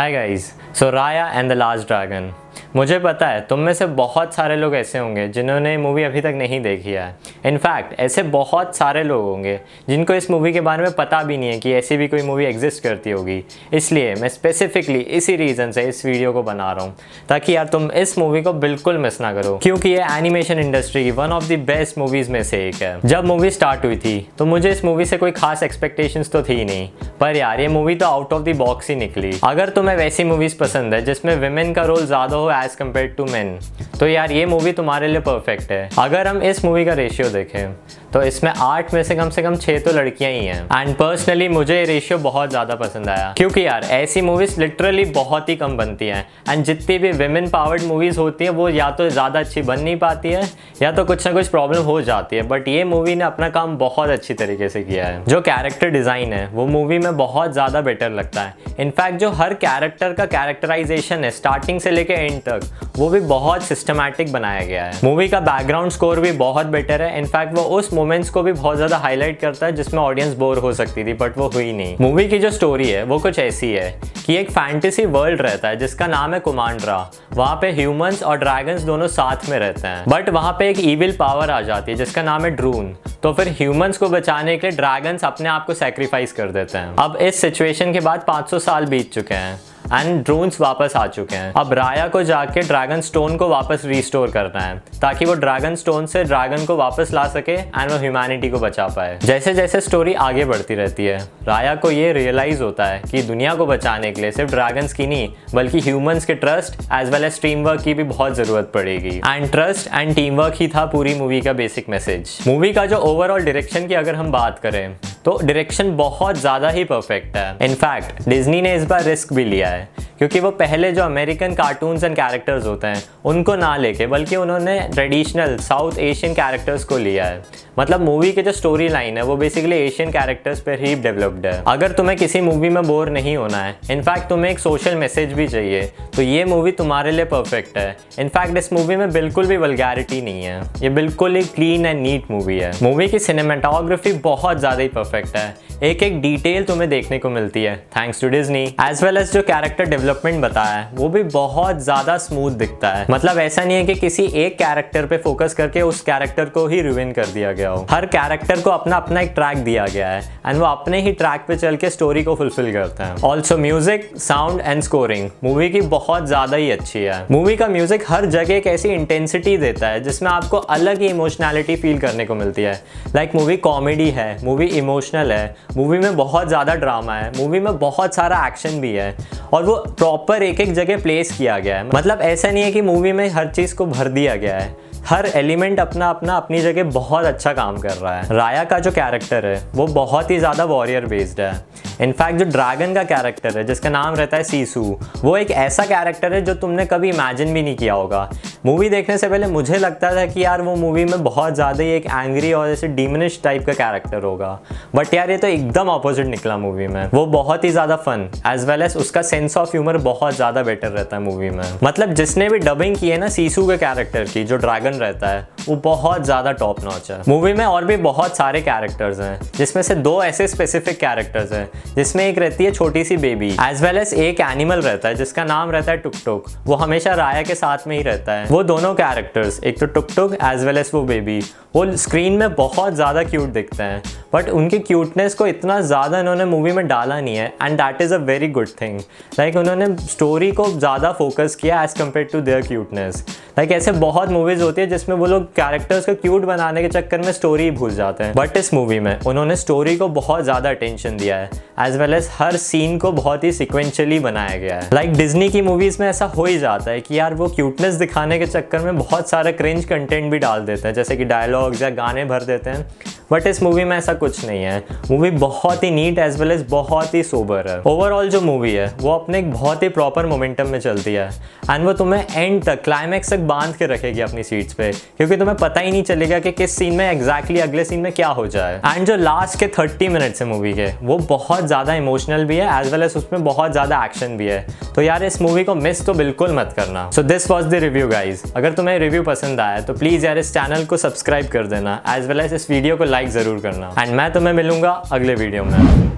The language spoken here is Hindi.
Hi guys, so Raya and the Last Dragon. मुझे पता है, तुम में से बहुत सारे लोग ऐसे होंगे जिन्होंने मूवी अभी तक नहीं देखी है। इनफैक्ट ऐसे बहुत सारे लोग होंगे जिनको इस मूवी के बारे में पता भी नहीं है कि ऐसी भी कोई मूवी एग्जिस्ट करती होगी। इसलिए मैं स्पेसिफिकली इसी रीज़न से इस वीडियो को बना रहा हूँ, ताकि यार तुम इस मूवी को बिल्कुल मिस ना करो, क्योंकि ये एनिमेशन इंडस्ट्री की one of the best movies में से एक है। जब मूवी स्टार्ट हुई थी तो मुझे इस मूवी से कोई खास एक्सपेक्टेशंस तो थी नहीं, पर यार ये मूवी तो आउट ऑफ़ द बॉक्स ही निकली। अगर तुम्हें वैसी मूवीज़ पसंद है, जिसमें विमेन का रोल ज़्यादा हो एज कंपेयर टू मैन तो यार, ये मूवी तुम्हारे लिए परफेक्ट है। अगर हम इस मूवी का रेशियो देखें तो इसमें आठ में से कम से कम छः तो लड़कियाँ ही हैं। एंड पर्सनली मुझे ये रेशियो बहुत ज़्यादा पसंद आया। क्योंकि यार, ऐसी मूवीज़ लिटरली बहुत ही कम बनती हैं। एंड जितनी भी वेमेन पावर्ड मूवीज़ होती हैं, वो या तो ज़्यादा अच्छी बन नहीं पाती है, या तो कुछ ना कुछ प्रॉब्लम हो जाती है। बट ये मूवी ने अपना काम बहुत अच्छी तरीके से किया है। जो कैरेक्टर डिज़ाइन है, वो मूवी में बहुत ज़्यादा बेटर लगता है। इनफैक्ट जो हर कैरेक्टर का कैरेक्टराइजेशन है स्टार्टिंग से लेकर एंड वो भी बहुत सिस्टमैटिक बनाया गया है। मूवी का बैकग्राउंड स्कोर भी बहुत बेटर है। इनफैक्ट वो उस मोमेंट्स को भी बहुत ज़्यादा हाईलाइट करता है, जिसमें ऑडियंस बोर हो सकती थी बट वो हुई नहीं। मूवी की जो स्टोरी है, वो कुछ ऐसी है कि एक फैंटेसी वर्ल्ड रहता है, जिसका नाम है कुमांड्रा। वहाँ पे ह्यूमंस और ड्रैगन्स दोनों साथ में रहते हैं। बट वहाँ पे एक ईविल पावर आ जाती है, जिसका नाम है ड्रून तो फिर ह्यूमंस को बचाने के लिए ड्रैगन्स अपने आप को सेक्रीफाइस कर देते हैं। अब इस सिचुएशन के बाद 500 साल बीत चुके हैं। एंड ड्रोन्स वापस आ चुके हैं। अब राया को जाके ड्रैगन स्टोन को वापस रिस्टोर करना है, ताकि वो ड्रैगन स्टोन से ड्रैगन को वापस ला सके एंड वो ह्यूमैनिटी को बचा पाए। जैसे जैसे स्टोरी आगे बढ़ती रहती है, राया को ये रियलाइज़ होता है कि दुनिया को बचाने के लिए सिर्फ़ ड्रैगन्स की नहीं, बल्कि ह्यूमंस के trust as well as team work की भी बहुत ज़रूरत पड़ेगी। And trust and team work ही था पूरी मूवी का बेसिक मैसेज मूवी का जो ओवरऑल डायरेक्शन की अगर हम बात करें तो डायरेक्शन बहुत ज़्यादा ही परफेक्ट है। इनफैक्ट डिज्नी ने इस बार रिस्क भी लिया है, क्योंकि वो पहले जो अमेरिकन कार्टून्स एंड कैरेक्टर्स होते हैं, उनको ना लेके, बल्कि उन्होंने ट्रेडिशनल साउथ एशियन कैरेक्टर्स को लिया है। मतलब मूवी की जो स्टोरी लाइन है, वो बेसिकली एशियन कैरेक्टर्स पर ही डेवलप्ड है। अगर तुम्हें किसी मूवी में बोर नहीं होना है इनफैक्ट तुम्हें एक सोशल मैसेज भी चाहिए तो ये मूवी तुम्हारे लिए परफेक्ट है। इनफैक्ट इस मूवी में बिल्कुल भी वलगैरिटी नहीं है। ये बिल्कुल ही क्लीन एंड नीट मूवी है। मूवी की सिनेमाटोग्राफी बहुत ज़्यादा ही परफेक्ट है. एक एक डिटेल तुम्हें देखने को मिलती है. Thanks to Disney as well as जो कैरेक्टर डेवलपमेंट बताया है, वो भी बहुत ज़्यादा स्मूथ दिखता है. मतलब ऐसा नहीं है कि किसी एक कैरेक्टर पे फोकस करके उस कैरेक्टर को ही रिविन कर दिया गया हो. हर कैरेक्टर को अपना अपना एक ट्रैक दिया गया है एंड वो अपने ही ट्रैक पे चल के स्टोरी को फुलफिल करते हैं. Also music sound and scoring movie की बहुत ज़्यादा ही अच्छी है. मूवी का म्यूज़िक हर जगह एक ऐसी इंटेंसिटी देता है जिसमें आपको अलग ही इमोशनैलिटी फील करने को मिलती है. लाइक मूवी कॉमेडी है मूवी इमोशनल है मूवी में बहुत ज़्यादा ड्रामा है मूवी में बहुत सारा एक्शन भी है और वो प्रॉपर एक एक जगह प्लेस किया गया है। मतलब ऐसा नहीं है कि मूवी में हर चीज़ को भर दिया गया है। हर एलिमेंट अपना अपना अपनी जगह बहुत अच्छा काम कर रहा है। राया का जो कैरेक्टर है, वो बहुत ही ज़्यादा वॉरियर बेस्ड है। इनफैक्ट जो ड्रैगन का कैरेक्टर है, जिसका नाम रहता है सीसू वो एक ऐसा कैरेक्टर है जो तुमने कभी इमेजिन भी नहीं किया होगा। मूवी देखने से पहले मुझे लगता था कि यार, वो मूवी में बहुत ज़्यादा ही एक एंग्री और जैसे डीमनिश टाइप का कैरेक्टर होगा। बट यार, ये तो एकदम अपोजिट निकला मूवी में। वो बहुत ही ज़्यादा फन एज वेल एज उसका सेंस ऑफ़ ह्यूमर बहुत ज़्यादा बेटर रहता है मूवी में। मतलब जिसने भी डबिंग की है ना सीसू के कैरेक्टर की, जो ड्रैगन रहता है, वो बहुत ज़्यादा टॉप नॉच है। मूवी में और भी बहुत सारे कैरेक्टर्स हैं, जिसमें से दो ऐसे स्पेसिफिक कैरेक्टर्स हैं, जिसमें एक रहती है छोटी सी बेबी एज वेल एज एक एनिमल रहता है, जिसका नाम रहता है टुक टुक वो हमेशा राया के साथ में ही रहता है। वो दोनों कैरेक्टर्स एक तो Tuk Tuk as well as वो बेबी वो स्क्रीन में बहुत ज़्यादा क्यूट दिखते हैं। बट उनकी क्यूटनेस को इतना ज़्यादा इन्होंने मूवी में डाला नहीं है and that is a very good thing like उन्होंने स्टोरी को ज़्यादा फोकस किया as compare to their cuteness like ऐसे बहुत मूवीज़ होती है जिसमें वो लोग कैरेक्टर्स को क्यूट बनाने के चक्कर में स्टोरी ही भूल जाते हैं. बट इस मूवी में उन्होंने स्टोरी को बहुत ज़्यादा अटेंशन दिया है एज वेल एज हर सीन को बहुत ही सिक्वेंशली बनाया गया है. लाइक like डिज्नी की मूवीज़ में ऐसा हो ही जाता है कि यार वो क्यूटनेस दिखाने के चक्कर में बहुत सारा क्रेंज कंटेंट भी डाल देते हैं, जैसे कि डायलॉग्स या गाने भर देते हैं. बट इस मूवी में ऐसा कुछ नहीं है। मूवी बहुत ही नीट एज वेल एज बहुत ही सोबर है। ओवरऑल जो मूवी है, वो अपने एक बहुत ही प्रॉपर मोमेंटम में चलती है। एंड वो तुम्हें एंड तक क्लाइमैक्स तक बाँध के रखेगी अपनी सीट्स पे। क्योंकि तुम्हें पता ही नहीं चलेगा कि किस सीन में एग्जैक्टली exactly अगले सीन में क्या हो जाए। एंड जो लास्ट के थर्टी मिनट्स है मूवी के, वो बहुत ज़्यादा इमोशनल भी है एज वेल एज उसमें बहुत ज़्यादा एक्शन भी है। तो यार, इस मूवी को मिस तो बिल्कुल मत करना। So this was the review guys अगर तुम्हें रिव्यू पसंद आया तो प्लीज़ यार, इस चैनल को सब्सक्राइब कर देना एज वेल एज इस वीडियो को लाइक ज़रूर करना। एंड मैं तुम्हें मिलूँगा अगले वीडियो में।